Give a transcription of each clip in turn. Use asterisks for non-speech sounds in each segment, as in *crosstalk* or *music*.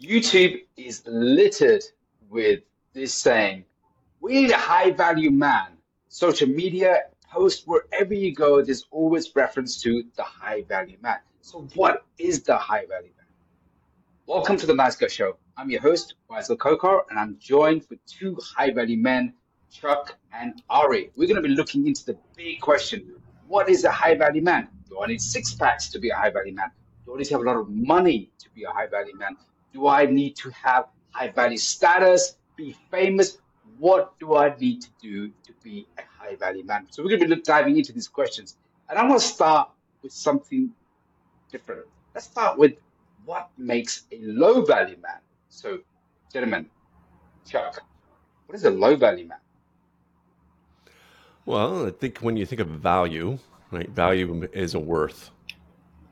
YouTube is littered with this saying, we need a high value man. Social media, post, wherever you go, there's always reference to the high value man. So what is the high value man? Welcome to the Guy Show. I'm your host, Faisal Kokar, and I'm joined with two high value men, Chuck and Ari. We're going to be looking into the big question. What is a high value man? Do I need six packs to be a high value man? Do I need to have a lot of money to be a high value man? Do I need to have high value status, be famous? What do I need to do to be a high value man? So we're going to be diving into these questions. And I'm going to start with something different. Let's start with what makes a low value man. So, gentlemen, Chuck, what is a low value man? Well, I think when you think of value, right, value is a worth.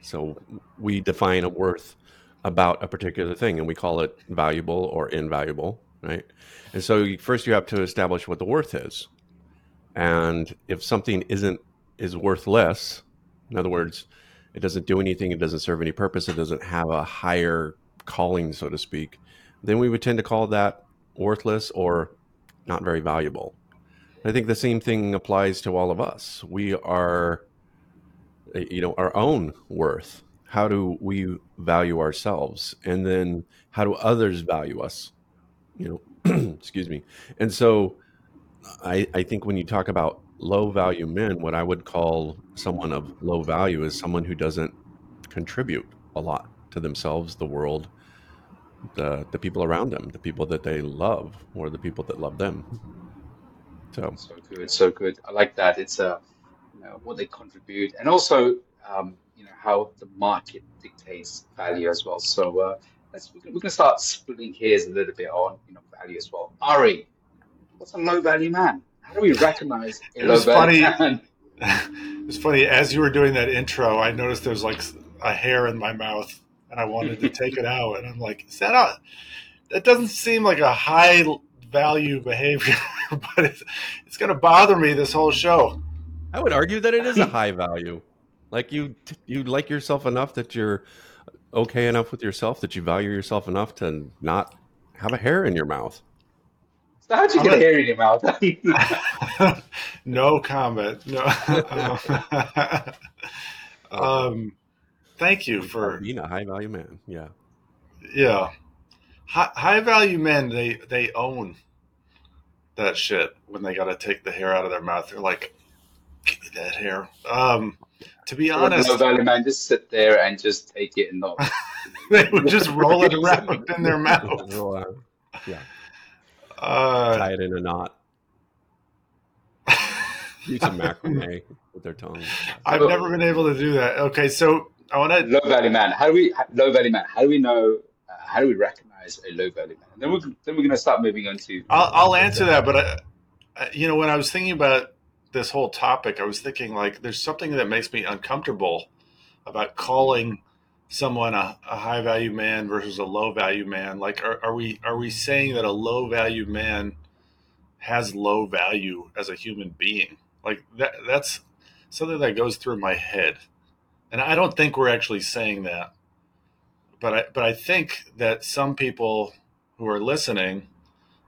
So we define a worth about a particular thing and we call it valuable or invaluable, right? And so first you have to establish what the worth is. And if something isn't is worth less, in other words, it doesn't do anything, it doesn't serve any purpose, it doesn't have a higher calling, so to speak, then we would tend to call that worthless or not very valuable. I think the same thing applies to all of us. We are, you know, our own worth. How do we value ourselves? And then how do others value us? You know, *clears throat* excuse me. And so I, I think when you talk about low value men, what I would call someone of low value is someone who doesn't contribute a lot to themselves, the world, the the people around them, the people that they love, or the people that love them. So so good, so good. I like that. It's a you know what they contribute, and also um, how the market dictates value as well. So uh, let's we're going to start splitting hairs a little bit on you know value as well. Ari, what's a low value man? How do we recognize a it low value funny. man? *laughs* *laughs* It's funny as you were doing that intro, I noticed there's like a hair in my mouth, and I wanted to take it out, and I'm like, is that a? That doesn't seem like a high value behavior, *laughs* but it's, it's going to bother me this whole show. I would argue that it is a high value. Like you, you like yourself enough that you're okay enough with yourself that you value yourself enough to not have a hair in your mouth. So how'd you get a hair in your mouth? *laughs* no comment. No. *laughs* um, thank you for being a high value man. Yeah. Yeah high, high value men they they own that shit when they got to take the hair out of their mouth. They're like, give me that hair. Um, to be honest, no value man just sit there and just take it and not. *laughs* they would just roll it *laughs* around in their mouth. Yeah. Uh, Tie it in a knot. *laughs* Use some macrame with their tongue. I've never been able to do that. Okay, so I want to low value man. How do we low value man? How do we know? Uh, how do we recognize? a low value man. And then we're then we're going to start moving on to. I'll, I'll answer that, but I, I, you know, when I was thinking about this whole topic, I was thinking like, there's something that makes me uncomfortable about calling someone a, a high value man versus a low value man. Like, are, are we are we saying that a low value man has low value as a human being? Like that that's something that goes through my head. And I don't think we're actually saying that but I but I think that some people who are listening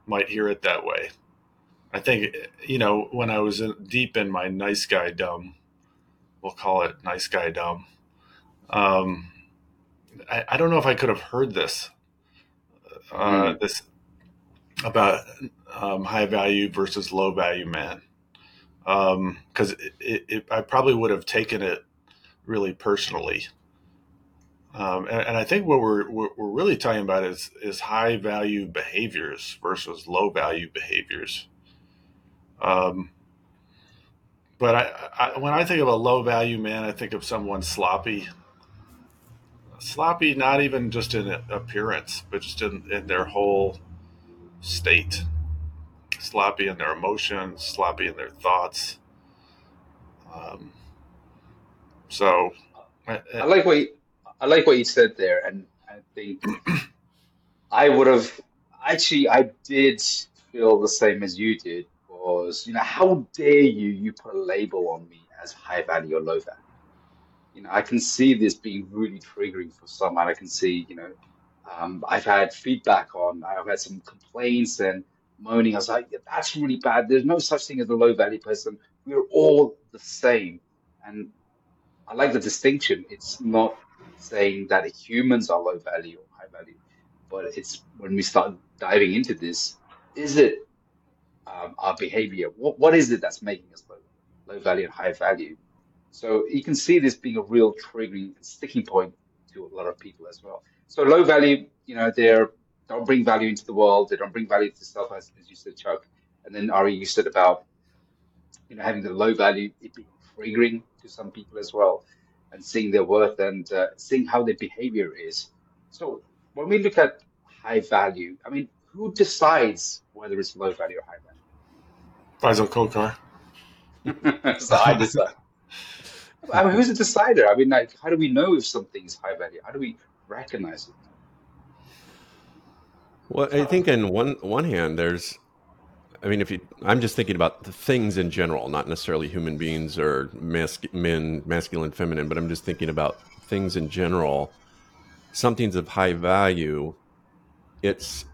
might hear it that way. I think you know when I was in, deep in my nice guy dumb, we'll call it nice guy dumb. Um, I, I don't know if I could have heard this uh, mm. this about um, high value versus low value man because um, it, it, it, I probably would have taken it really personally um, and, and, I think what we're, we're really talking about is, is high value behaviors versus low value behaviors. Um, but I, I, when I think of a low value man, I think of someone sloppy, sloppy, not even just in appearance, but just in, in their whole state, sloppy in their emotions, sloppy in their thoughts. Um, so I, I like what you, I like what you said there, and I think *clears throat* I would have actually I did feel the same as you did. Was you know how dare you you put a label on me as high value or low value? You know I can see this being really triggering for some, and I can see you know um, I've had feedback on, I've had some complaints and moaning. I was like, yeah, that's really bad. There's no such thing as a low value person. We're all the same. And I like the distinction. It's not saying that humans are low value or high value, but it's when we start diving into this, is it um, our behavior? What, what is it that's making us low, low value and high value? So you can see this being a real triggering sticking point to a lot of people as well. So low value, you know, they're don't bring value into the world. They don't bring value to self, as, as you said, Chuck. And then Ari, you said about you know having the low value, it being triggering to some people as well, and seeing their worth and uh, seeing how their behavior is. So when we look at high value, I mean, who decides whether it's low value or high value? Faisal Kokar. so I decide. I mean, who's the decider? I mean, like, how do we know if something is high value? How do we recognize it? Well, I think in one one hand, there's, I mean, if you, I'm just thinking about the things in general, not necessarily human beings or mas- men, masculine, feminine, but I'm just thinking about things in general. Something's of high value. It's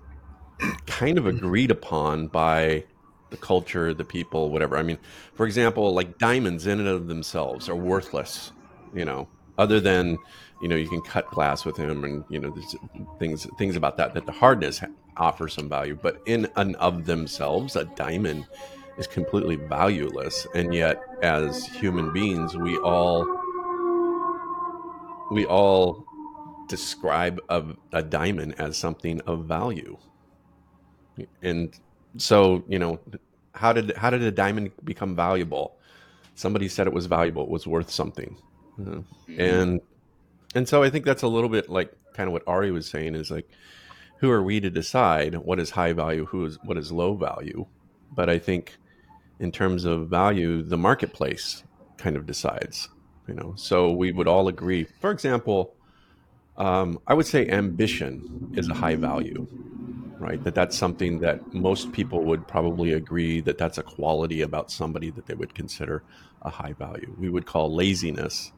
kind of agreed upon by the culture, the people, whatever. I mean, for example, like diamonds in and of themselves are worthless, you know, other than you know you can cut glass with them and you know there's things things about that that the hardness offers some value. But in and of themselves a diamond is completely valueless. And yet as human beings we all we all describe a, a diamond as something of value. And so you know how did how did a diamond become valuable somebody said it was valuable it was worth something uh, and and so I think that's a little bit like kind of what Ari was saying is like, who are we to decide what is high value, who is what is low value? But I think in terms of value, the marketplace kind of decides, you know. So we would all agree. For example, um, I would say ambition is a high value, right? That that's something that most people would probably agree that that's a quality about somebody that they would consider a high value. We would call laziness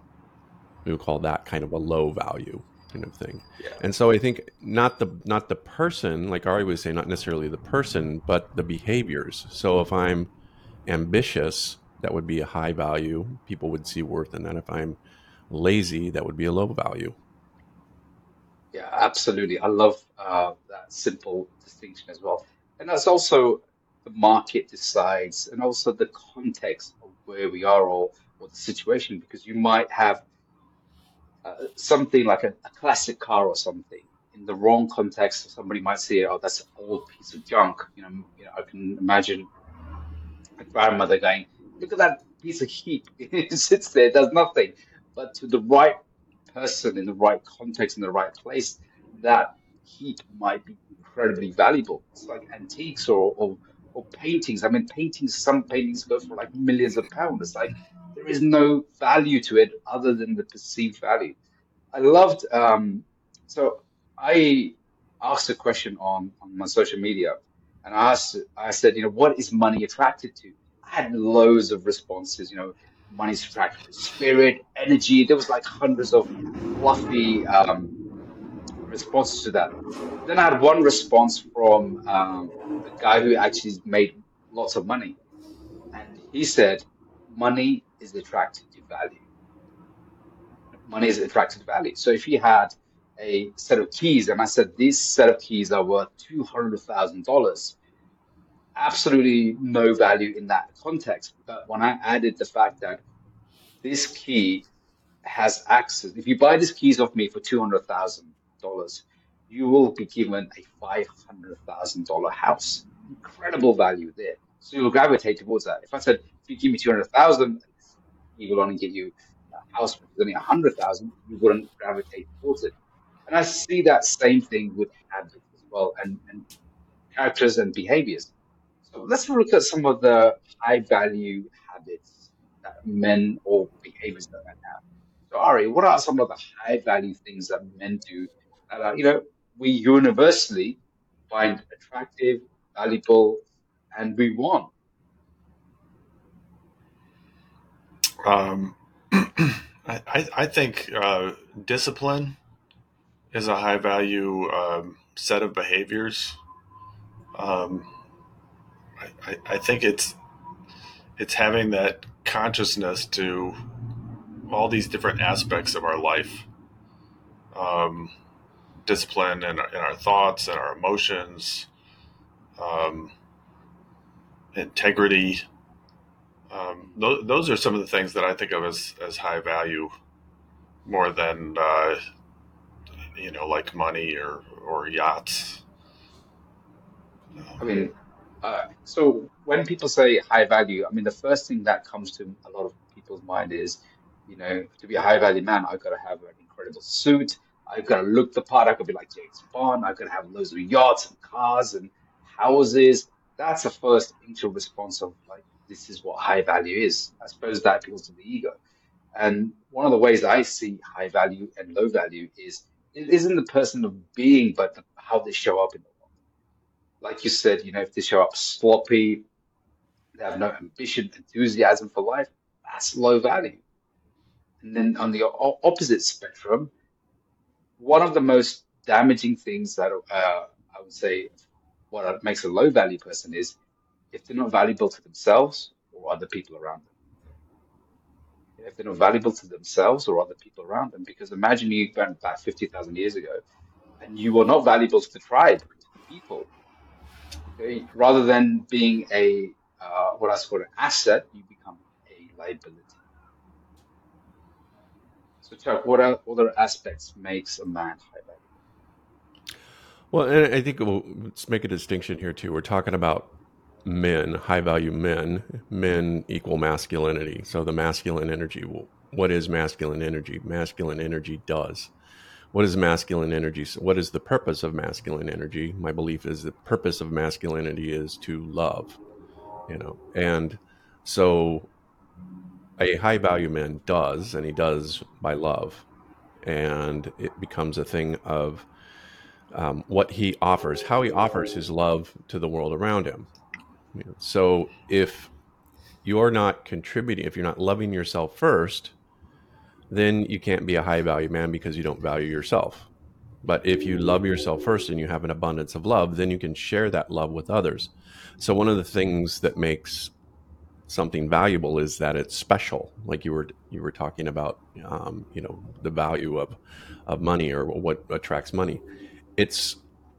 we would call that kind of a low value kind of thing. Yeah. And so I think not the not the person, like Ari was saying, not necessarily the person, but the behaviors. So if I'm ambitious, that would be a high value. People would see worth in that. If I'm lazy, that would be a low value. Yeah, absolutely. I love uh, that simple distinction as well. And that's also the market decides, and also the context of where we are or, or the situation, because you might have uh, something like a, a, classic car or something in the wrong context, somebody might say, "Oh, that's an old piece of junk." You know, you know, I can imagine a grandmother going, "Look at that piece of heap; *laughs* it sits there, does nothing." But to the right person in the right context in the right place, that heap might be incredibly valuable. It's like antiques or, or or paintings. I mean, paintings. Some paintings go for like millions of pounds. It's like there is no value to it other than the perceived value. I loved, um, so I asked a question on, on my social media and I asked, I said, you know, what is money attracted to? I had loads of responses, you know, money's attracted to spirit, energy. There was like hundreds of fluffy um, responses to that. Then I had one response from um, a guy who actually made lots of money. And he said, money is attracted to value. Money is attracted to value. So if you had a set of keys, and I said this set of keys are worth two hundred thousand dollars, absolutely no value in that context. But when I added the fact that this key has access, if you buy these keys off me for two hundred thousand dollars, you will be given a five hundred thousand dollar house. Incredible value there. So you'll gravitate towards that. If I said, if you give me two hundred thousand, he will only get you a house with only a hundred thousand, you wouldn't gravitate towards it. And I see that same thing with habits as well and, and characters and behaviors. Let's look at some of the high value habits that men or behaviors that men have. So Ari, what are some of the high value things that men do that are, you know, we universally find attractive, valuable, and we want? Um, *clears throat* I, I think uh, discipline is a high value um, set of behaviors. Um, I, I, think it's it's having that consciousness to all these different aspects of our life um, discipline in, in, our thoughts and our emotions um, integrity. Um, th- those are some of the things that i think of as, as high value more than uh, you know like money or, or yachts. I mean, uh, so when people say high value, I mean, the first thing that comes to a lot of people's mind is, you know, to be a high value man, I've got to have an incredible suit. I've got to look the part. I could be like James Bond. I've got to have loads of yachts and cars and houses. That's the first initial response of like, this is what high value is. I suppose that appeals to the ego. And one of the ways I see high value and low value is it isn't the person of being, but the, how they show up in the. Like you said, you know, if they show up sloppy, they have no ambition, enthusiasm for life, that's low value. And then on the o- opposite spectrum, one of the most damaging things that uh, I would say what makes a low value person is if they're not valuable to themselves or other people around them. If they're not valuable to themselves or other people around them, because imagine you went back 50,000 years ago and you were not valuable to the tribe, to the people. Rather than being a, uh, what I call an asset, you become a liability. So, Chuck, what other aspects makes a man high value? Well, and I think we'll, let's make a distinction here too. We're talking about men, high value men. Men equal masculinity. So the masculine energy. What is masculine energy? Masculine energy does. What is masculine energy? So what is the purpose of masculine energy? My belief is the purpose of masculinity is to love. You know, and so a high value man does, and he does by love. And it becomes a thing of um, what he offers, how he offers his love to the world around him. So if you're not contributing, if you're not loving yourself first, then you can't be a high value man because you don't value yourself. But if you love yourself first and you have an abundance of love, then you can share that love with others. So one of the things that makes something valuable is that it's special like you were you were talking about um, you know the value of of money or what attracts money it's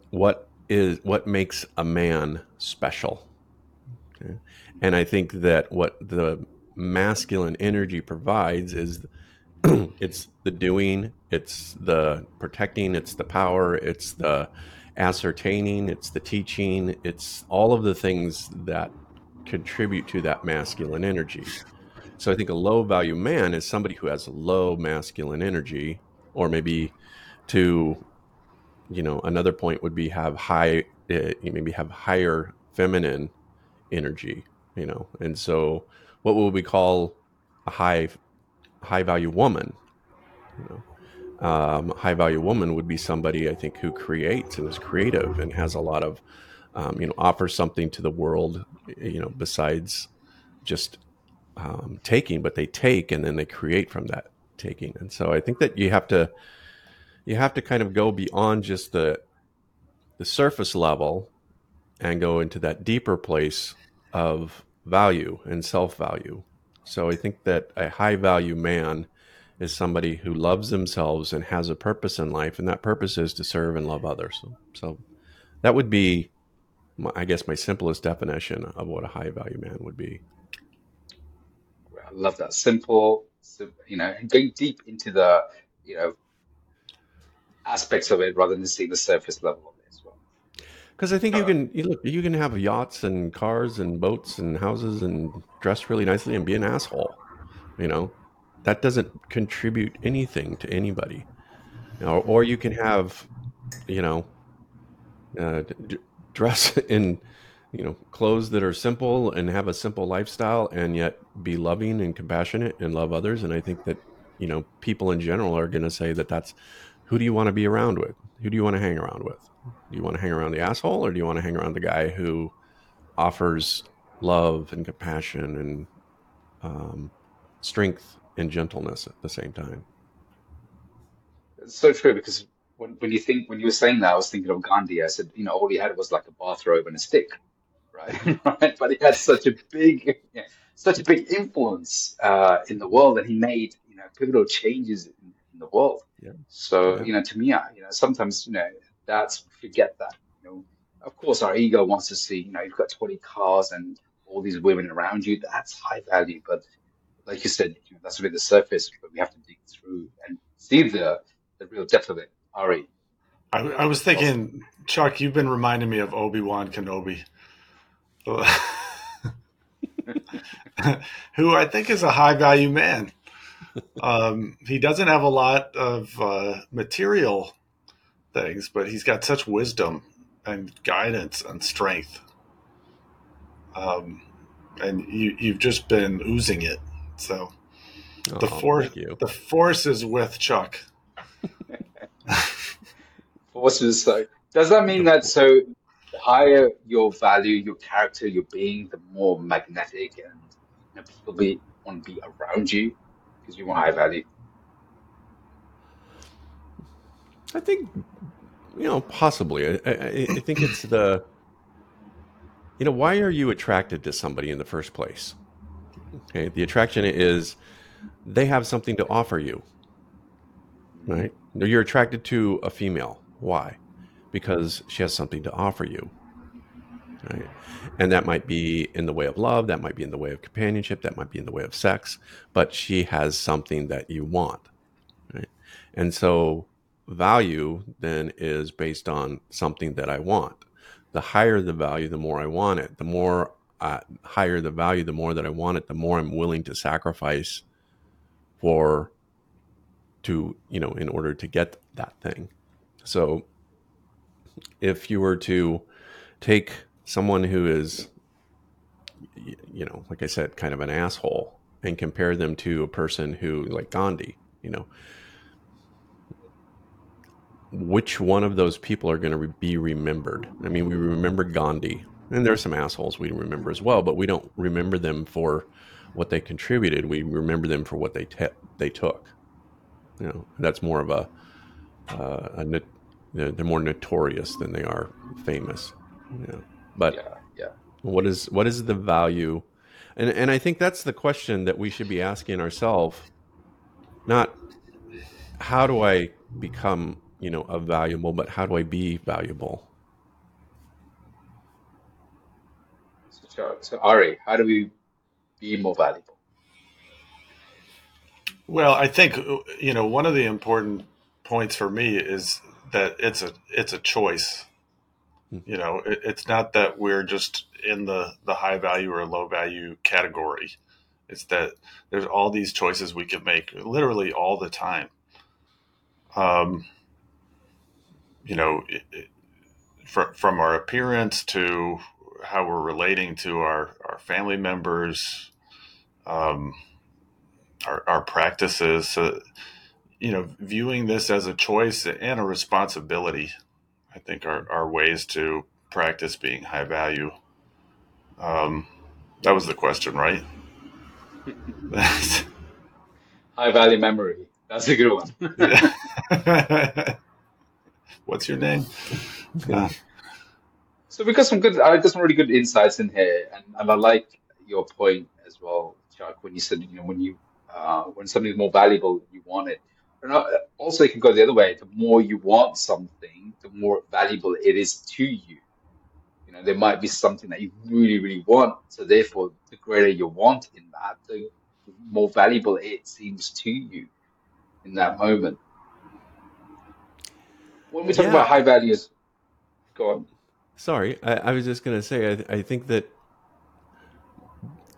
what is what makes a man special okay? and i think that what the masculine energy provides is *clears throat* it's the doing it's the protecting it's the power it's the ascertaining it's the teaching it's all of the things that contribute to that masculine energy. So I think a low value man is somebody who has low masculine energy, or maybe to, you know, another point would be have high, uh, maybe have higher feminine energy, you know, and so what would we call a high, high value woman? You know, um, high value woman would be somebody I think who creates and is creative and has a lot of um, you know, offer something to the world, you know, besides just um, taking, but they take and then they create from that taking. And so I think that you have to, you have to kind of go beyond just the, the surface level and go into that deeper place of value and self value. So I think that a high value man is somebody who loves themselves and has a purpose in life, and that purpose is to serve and love others. So, so that would be my, I guess my simplest definition of what a high value man would be. I love that simple, you know, and going deep into the, you know, aspects of it rather than seeing the surface level of it as well. Because I think you uh, can you look you can have yachts and cars and boats and houses and dress really nicely and be an asshole, you know, that doesn't contribute anything to anybody, you know, or you can have, you know, uh, dress *laughs* in you know clothes that are simple and have a simple lifestyle and yet be loving and compassionate and love others and i think that you know people in general are going to say that that's who do you want to be around with who do you want to hang around with do you want to hang around the asshole or do you want to hang around the guy who offers love and compassion and um, strength and gentleness at the same time it's so true because when, when you think when you were saying that, I was thinking of Gandhi. I said, you know, all he had was like a bathrobe and a stick, right? *laughs* right? But he had such a big, yeah, such a big influence uh, in the world, and he made you know pivotal changes in, in the world. Yeah. So Yeah. you know, to me, I, you know, sometimes you know that's forget that. You know, of course, our ego wants to see you know you've got twenty cars and all these women around you. That's high value, but like you said, you know, that's really the surface. But we have to dig through and see the the real depth of it. Ari, I, I was thinking, Chuck, you've been reminding me of Obi Wan Kenobi, *laughs* who I think is a high value man. Um, he doesn't have a lot of uh, material things, but he's got such wisdom and guidance and strength. Um, and you, you've just been oozing it. So the Oh, force, thank you. the force is with Chuck. *laughs* forces. So does that mean that so the higher your value, your character, your being, the more magnetic and you know, people be, want to be around you because you want high value? I think, you know, possibly. I, I, I think it's the, you know, why are you attracted to somebody in the first place? Okay, the attraction is they have something to offer you, right? You're attracted to a female. Why? Because she has something to offer you, right? And that might be in the way of love, that might be in the way of companionship, that might be in the way of sex, but she has something that you want, right? And so value then is based on something that I want. The higher the value, the more I want it. The more uh, higher the value, the more that I want it, the more I'm willing to sacrifice for to you know in order to get that thing. So if you were to take someone who is you know like I said kind of an asshole and compare them to a person who like Gandhi, you know, which one of those people are going to be remembered? I mean, we remember Gandhi, and there's some assholes we remember as well, but we don't remember them for what they contributed. We remember them for what they te- they took. You know, that's more of a, uh, a they're more notorious than they are famous. You know, but Yeah, yeah. what is what is the value? And and I think that's the question that we should be asking ourselves. Not how do I become you know a valuable, but how do I be valuable? So, so, so Ari, how do we be more valuable? Well, I think you know one of the important points for me is that it's a it's a choice. You know, it, it's not that we're just in the the high value or low value category. It's that there's all these choices we can make, literally all the time. Um, you know, from from our appearance to how we're relating to our our family members. Um, our, our practices, uh, you know, viewing this as a choice and a responsibility, I think are, are ways to practice being high value. Um, that was the question, right? *laughs* High value memory. That's a good one. *laughs* What's your name? Uh, *laughs* So we got some good, I got some really good insights in here, and, and I like your point as well, Chuck, when you said, you know, when you, uh, when something's more valuable, you want it. And also, it can go the other way. The more you want something, the more valuable it is to you. You know, there might be something that you really, really want. So therefore, the greater your want in that, the more valuable it seems to you in that moment. When we talk Yeah. about high values, go on. Sorry, I, I was just going to say, I, I think that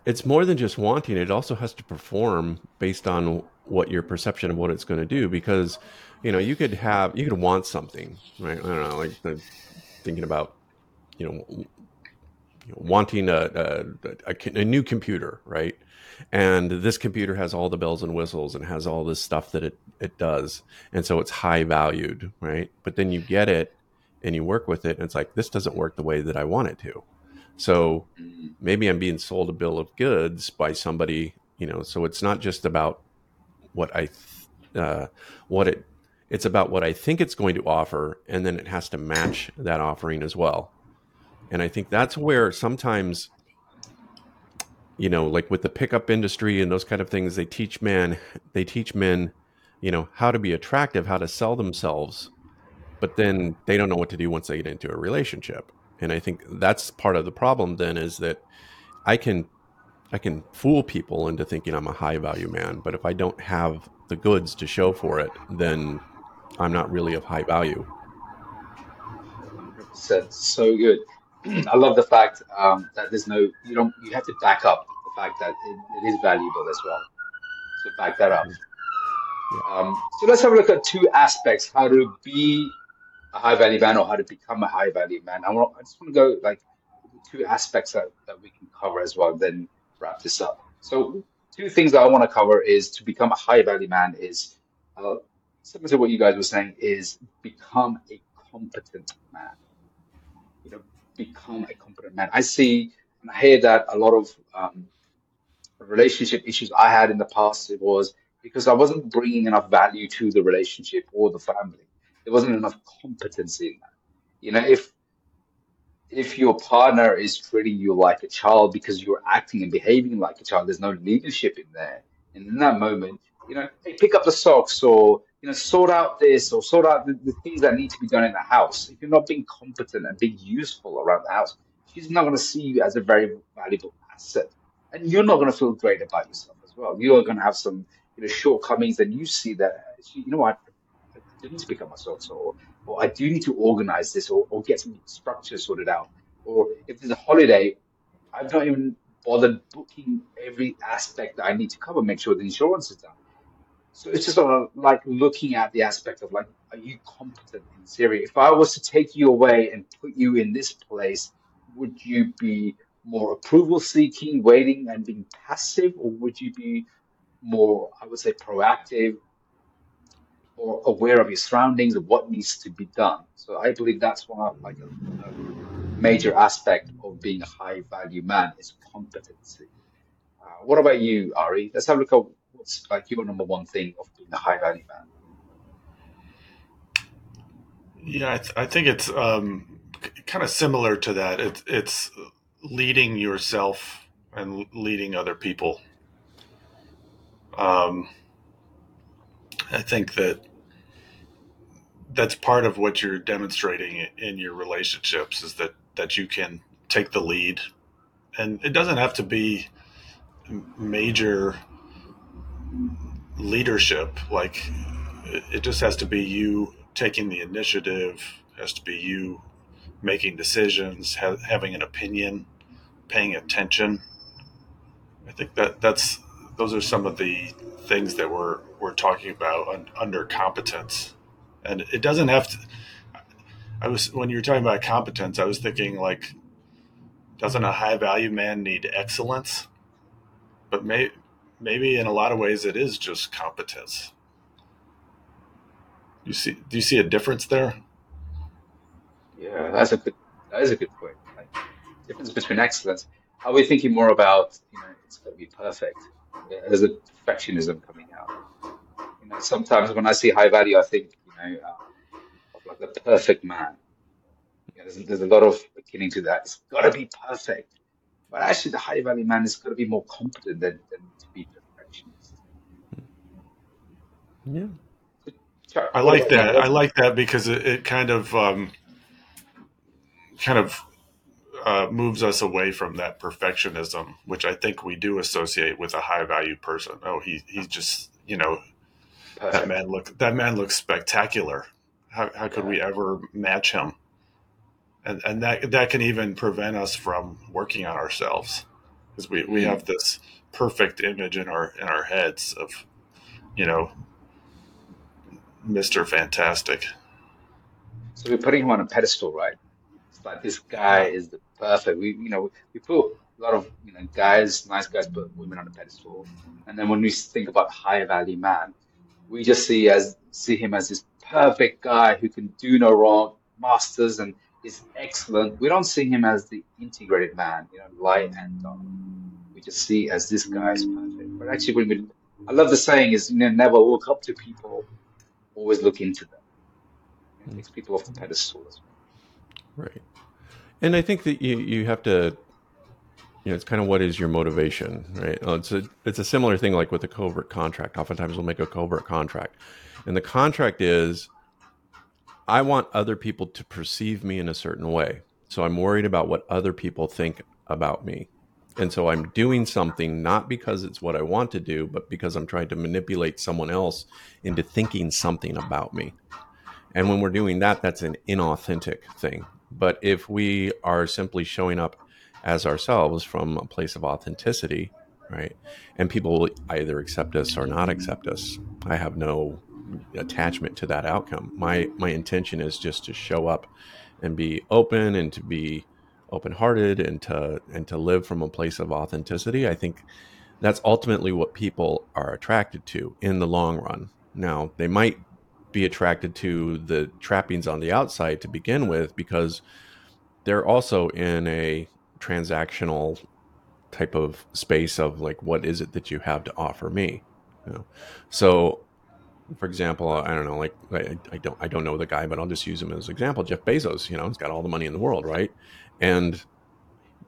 it's more than just wanting. It also has to perform based on what your perception of what it's going to do. Because, you know, you could have, you could want something, right? I don't know, like thinking about, you know, wanting a, a, a, new computer, right? And this computer has all the bells and whistles and has all this stuff that it, it does. And so it's high valued, right? But then you get it and you work with it and it's like this doesn't work the way that I want it to. So maybe I'm being sold a bill of goods by somebody, you know, so it's not just about what I uh, what it It's about what I think it's going to offer, and then it has to match that offering as well. And I think that's where sometimes, you know, like with the pickup industry and those kind of things, they teach men, they teach men, you know, how to be attractive, how to sell themselves, but then they don't know what to do once they get into a relationship. And I think that's part of the problem. Then is that I can I can fool people into thinking I'm a high value man, but if I don't have the goods to show for it, then I'm not really of high value. 100%. So good. *clears throat* I love the fact um, that there's no, you don't, you have to back up the fact that it, it is valuable as well. So back that up. Um, so let's have a look at two aspects: how to be a high value man or how to become a high value man. I, want, I just want to go like two aspects that, that we can cover as well. Then wrap this up. So two things that I want to cover is to become a high value man is uh, similar to what you guys were saying is become a competent man. You know, become a competent man. I see and I hear that a lot of um, relationship issues I had in the past. It was because I wasn't bringing enough value to the relationship or the family. There wasn't enough competency in that. You know, if if your partner is treating you like a child because you're acting and behaving like a child, there's no leadership in there. And in that moment, you know, hey, pick up the socks or, you know, sort out this or sort out the, the things that need to be done in the house. If you're not being competent and being useful around the house, she's not going to see you as a very valuable asset. And you're not going to feel great about yourself as well. You're going to have some, you know, shortcomings and you see that, you know what, I didn't pick up my socks or or I do need to organize this or, or get some structure sorted out. Or if there's a holiday, I've not even bothered booking every aspect that I need to cover, make sure the insurance is done. So it's just sort of like looking at the aspect of like, are you competent in theory? If I was to take you away and put you in this place, would you be more approval seeking, waiting and being passive, or would you be more, I would say, proactive, or aware of your surroundings of what needs to be done. So I believe that's one of like a, a major aspect of being a high value man is competency. Uh, what about you, Ari? Let's have a look at what's like your number one thing of being a high value man. Yeah, I, th- I think it's um, kind of similar to that. It's it's leading yourself and leading other people. Um, I think that that's part of what you're demonstrating in your relationships is that that you can take the lead and it doesn't have to be major leadership like it just has to be you taking the initiative has to be you making decisions ha- having an opinion paying attention. I think that that's those are some of the things that we're we're talking about un, under competence. And it doesn't have to i was when you were talking about competence i was thinking like doesn't a high value man need excellence? But may, maybe in a lot of ways it is just competence you see do you see a difference there yeah that's a good that is a good point like, difference between excellence are we thinking more about you know it's going to be perfect there's a perfectionism coming out you know sometimes when i see high value i think you know, uh, of like the perfect man. There's, there's a lot of akin to that. It's got to be perfect. But actually, the high value man is going to be more competent than, than to be perfectionist. Yeah. I like that. I like that because it, it kind of um, kind of uh, moves us away from that perfectionism, which I think we do associate with a high value person. Oh, he he's just you know Perfect. That man look that man looks spectacular. How, how could yeah. we ever match him? And and that that can even prevent us from working on ourselves because we, we mm-hmm. have this perfect image in our in our heads of you know Mr. Fantastic. So we're putting him on a pedestal, right? It's like this guy is the perfect. We you know we put a lot of you know guys, nice guys, put women on a pedestal, and then when we think about high value man, we just see as see him as this perfect guy who can do no wrong, masters and is excellent. We don't see him as the integrated man, you know, light and dark. We just see as this guy is perfect. But actually, when we, I love the saying is, you know, never look up to people always look into them. It takes people off the pedestal as well. Right. And I think that you, you have to you know, it's kind of what is your motivation, right? It's a it's a similar thing like with a covert contract. Oftentimes we'll make a covert contract, and the contract is, I want other people to perceive me in a certain way. So I'm worried about what other people think about me, and so I'm doing something not because it's what I want to do, but because I'm trying to manipulate someone else into thinking something about me. And when we're doing that, that's an inauthentic thing. But if we are simply showing up as ourselves from a place of authenticity, right? And people will either accept us or not accept us. I have no attachment to that outcome. My my intention is just to show up and be open and to be open-hearted and to and to live from a place of authenticity. I think that's ultimately what people are attracted to in the long run. Now, they might be attracted to the trappings on the outside to begin with because they're also in a transactional type of space of like what is it that you have to offer me you know? so for example i don't know like I, I, don't i don't know the guy but i'll just use him as an example jeff bezos you know he's got all the money in the world right and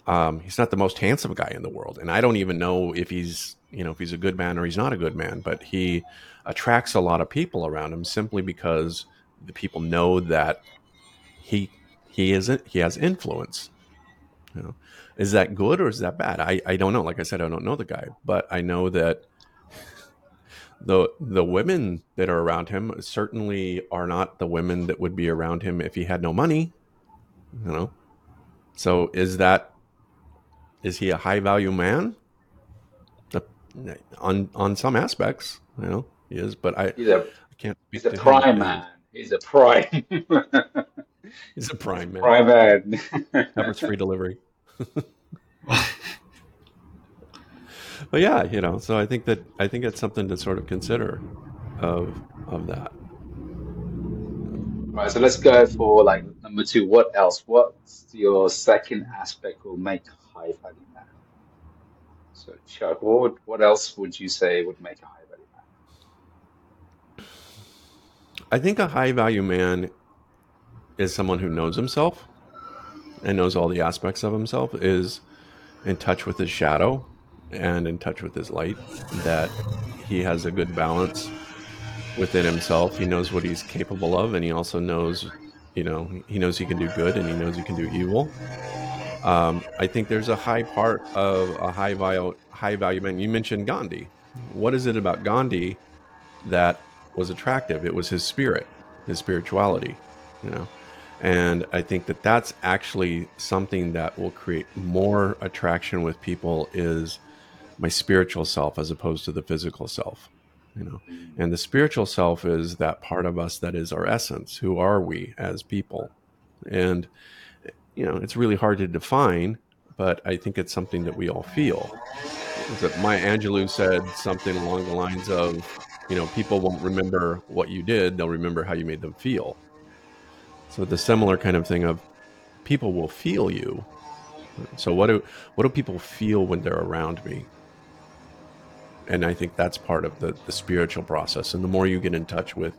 um, he's not the most handsome guy in the world and i don't even know if he's you know if he's a good man or he's not a good man but he attracts a lot of people around him simply because the people know that he he isn't he has influence you know, is that good or is that bad? I, I don't know. Like I said, I don't know the guy, but I know that the the women that are around him certainly are not the women that would be around him if he had no money. You know, so is that is he a high value man? on on some aspects, you know, he is. But I, he's a, I can't. He's a prime him. man. He's a prime. He's a prime man. Prime man. That free delivery. *laughs* but yeah, you know, so I think that I think it's something to sort of consider of of that. All right, so let's go for like number two. What else? What's your second aspect will make a high value man? So Chuck, what would, what else would you say would make a high value man? I think a high value man is someone who knows himself and knows all the aspects of himself, is in touch with his shadow and in touch with his light, that he has a good balance within himself. He knows what he's capable of, and he also knows, you know, he knows he can do good and he knows he can do evil. Um, I think there's a high part of a high value, high value man. You mentioned Gandhi. What is it about Gandhi that was attractive? It was his spirit, his spirituality. You know, and I think that that's actually something that will create more attraction with people is my spiritual self as opposed to the physical self. You know, and the spiritual self is that part of us that is our essence. Who are we as people? And you know, it's really hard to define, but I think it's something that we all feel. That Maya Angelou said something along the lines of, you know, people won't remember what you did; they'll remember how you made them feel. So the similar kind of thing of people will feel you. So what do what do people feel when they're around me? And I think that's part of the, the spiritual process. And the more you get in touch with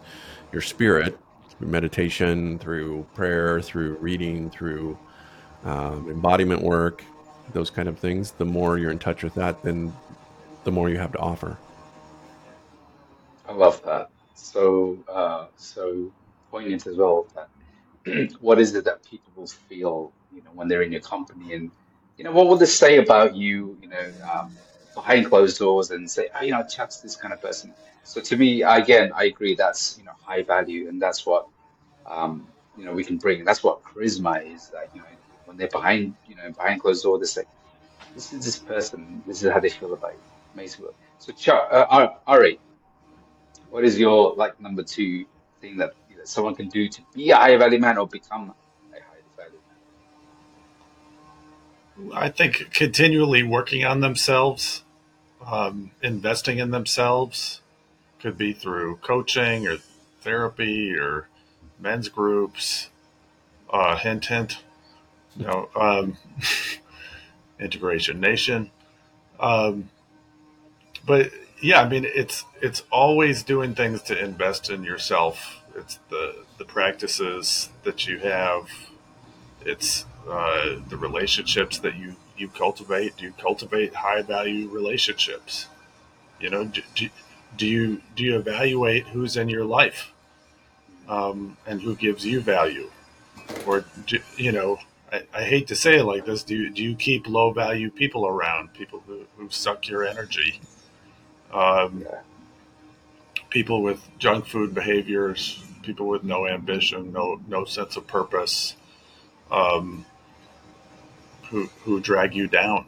your spirit through meditation, through prayer, through reading, through um, embodiment work, those kind of things, the more you're in touch with that, then the more you have to offer. I love that. So, uh, so poignant as well. That *clears throat* what is it that people will feel, you know, when they're in your company, and you know, what will they say about you, you know, um, behind closed doors, and say, oh, you know, Chuck's this kind of person. So to me, again, I agree. That's you know high value, and that's what um, you know we can bring. That's what charisma is. That you know, when they're behind, you know, behind closed doors, they say, "This is this person. This is how they feel about you." Amazing. So, Chuck, uh, Ari, what is your like number two thing that that someone can do to be a high value man or become a high value man? I think continually working on themselves, um, investing in themselves, could be through coaching or therapy or men's groups. Uh, hint, hint. You know, um, *laughs* Integration Nation. Um, but yeah, I mean, it's it's always doing things to invest in yourself. It's the the practices that you have. It's uh, the relationships that you you cultivate. Do you cultivate high value relationships? You know, do, do, do you do you evaluate who's in your life um, and who gives you value, or do, you know, I, I, hate to say it like this. Do you, do you keep low value people around? People who, who suck your energy. Um, yeah. People with junk food behaviors, people with no ambition, no no sense of purpose, um, who who drag you down.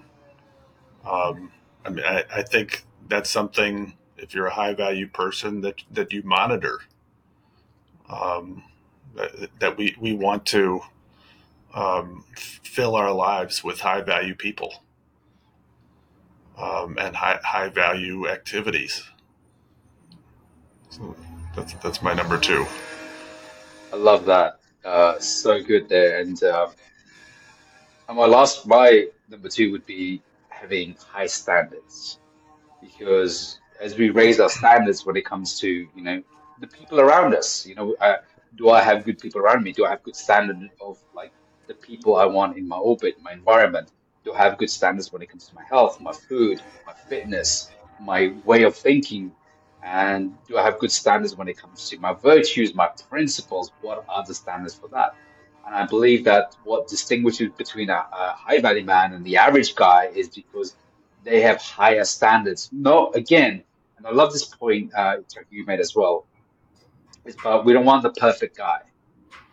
Um, I mean, I, I think that's something. If you're a high value person, that that you monitor. Um, that, that we we want to um, fill our lives with high value people um, and high, high value activities. So that's, that's my number two. I love that. Uh, so good there. And, uh, and my last, my number two would be having high standards because as we raise our standards when it comes to, you know, the people around us, you know, uh, do I have good people around me? Do I have good standard of like the people I want in my orbit, my environment? Do I have good standards when it comes to my health, my food, my fitness, my way of thinking? And do I have good standards when it comes to my virtues, my principles? What are the standards for that? And I believe that what distinguishes between a, a high value man and the average guy is because they have higher standards. No, again, and I love this point uh, you made as well. Is about we don't want the perfect guy.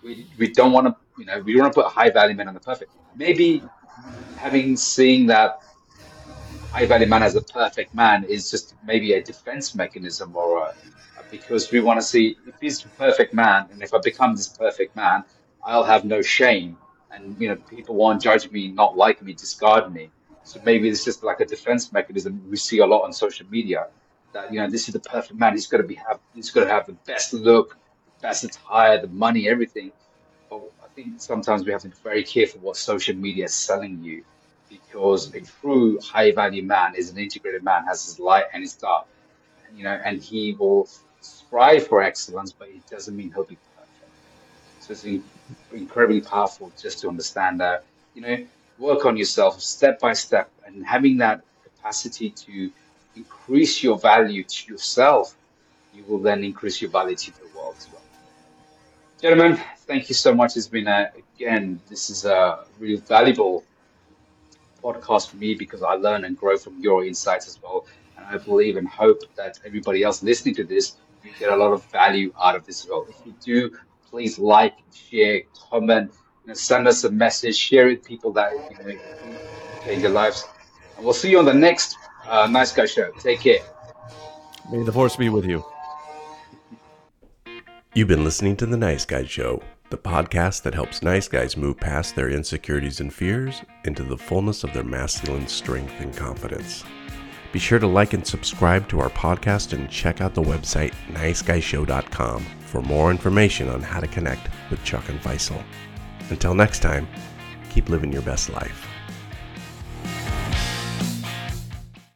We, we don't want to you know, we don't want to put high value man on the perfect. Maybe having seen that value man as a perfect man is just maybe a defense mechanism or a, because we want to see if he's a perfect man and if I become this perfect man, I'll have no shame and you know people won't judge me, not like me, discard me. So maybe it's just like a defense mechanism we see a lot on social media. That you know this is the perfect man. He's got to be have he's got to have the best look, best attire, the money, everything But I think sometimes we have to be very careful what social media is selling you because a true high value man is an integrated man, has his light and his dark, you know, and he will strive for excellence, but it doesn't mean he'll be perfect. So it's incredibly powerful just to understand that, you know, work on yourself step by step and having that capacity to increase your value to yourself, you will then increase your value to the world as well. Gentlemen, thank you so much. It's been a, again, this is a really valuable podcast for me because I learn and grow from your insights as well. And I believe and hope that everybody else listening to this, you get a lot of value out of this as well. If you do, please like, share, comment, you know, send us a message, share it with people that you know change your lives. And we'll see you on the next uh, Nice Guy Show. Take care. May the force be with you. You've been listening to The Nice Guy Show, the podcast that helps nice guys move past their insecurities and fears into the fullness of their masculine strength and confidence. Be sure to like and subscribe to our podcast and check out the website niceguyshow.com for more information on how to connect with Chuck and Faisal. Until next time, keep living your best life.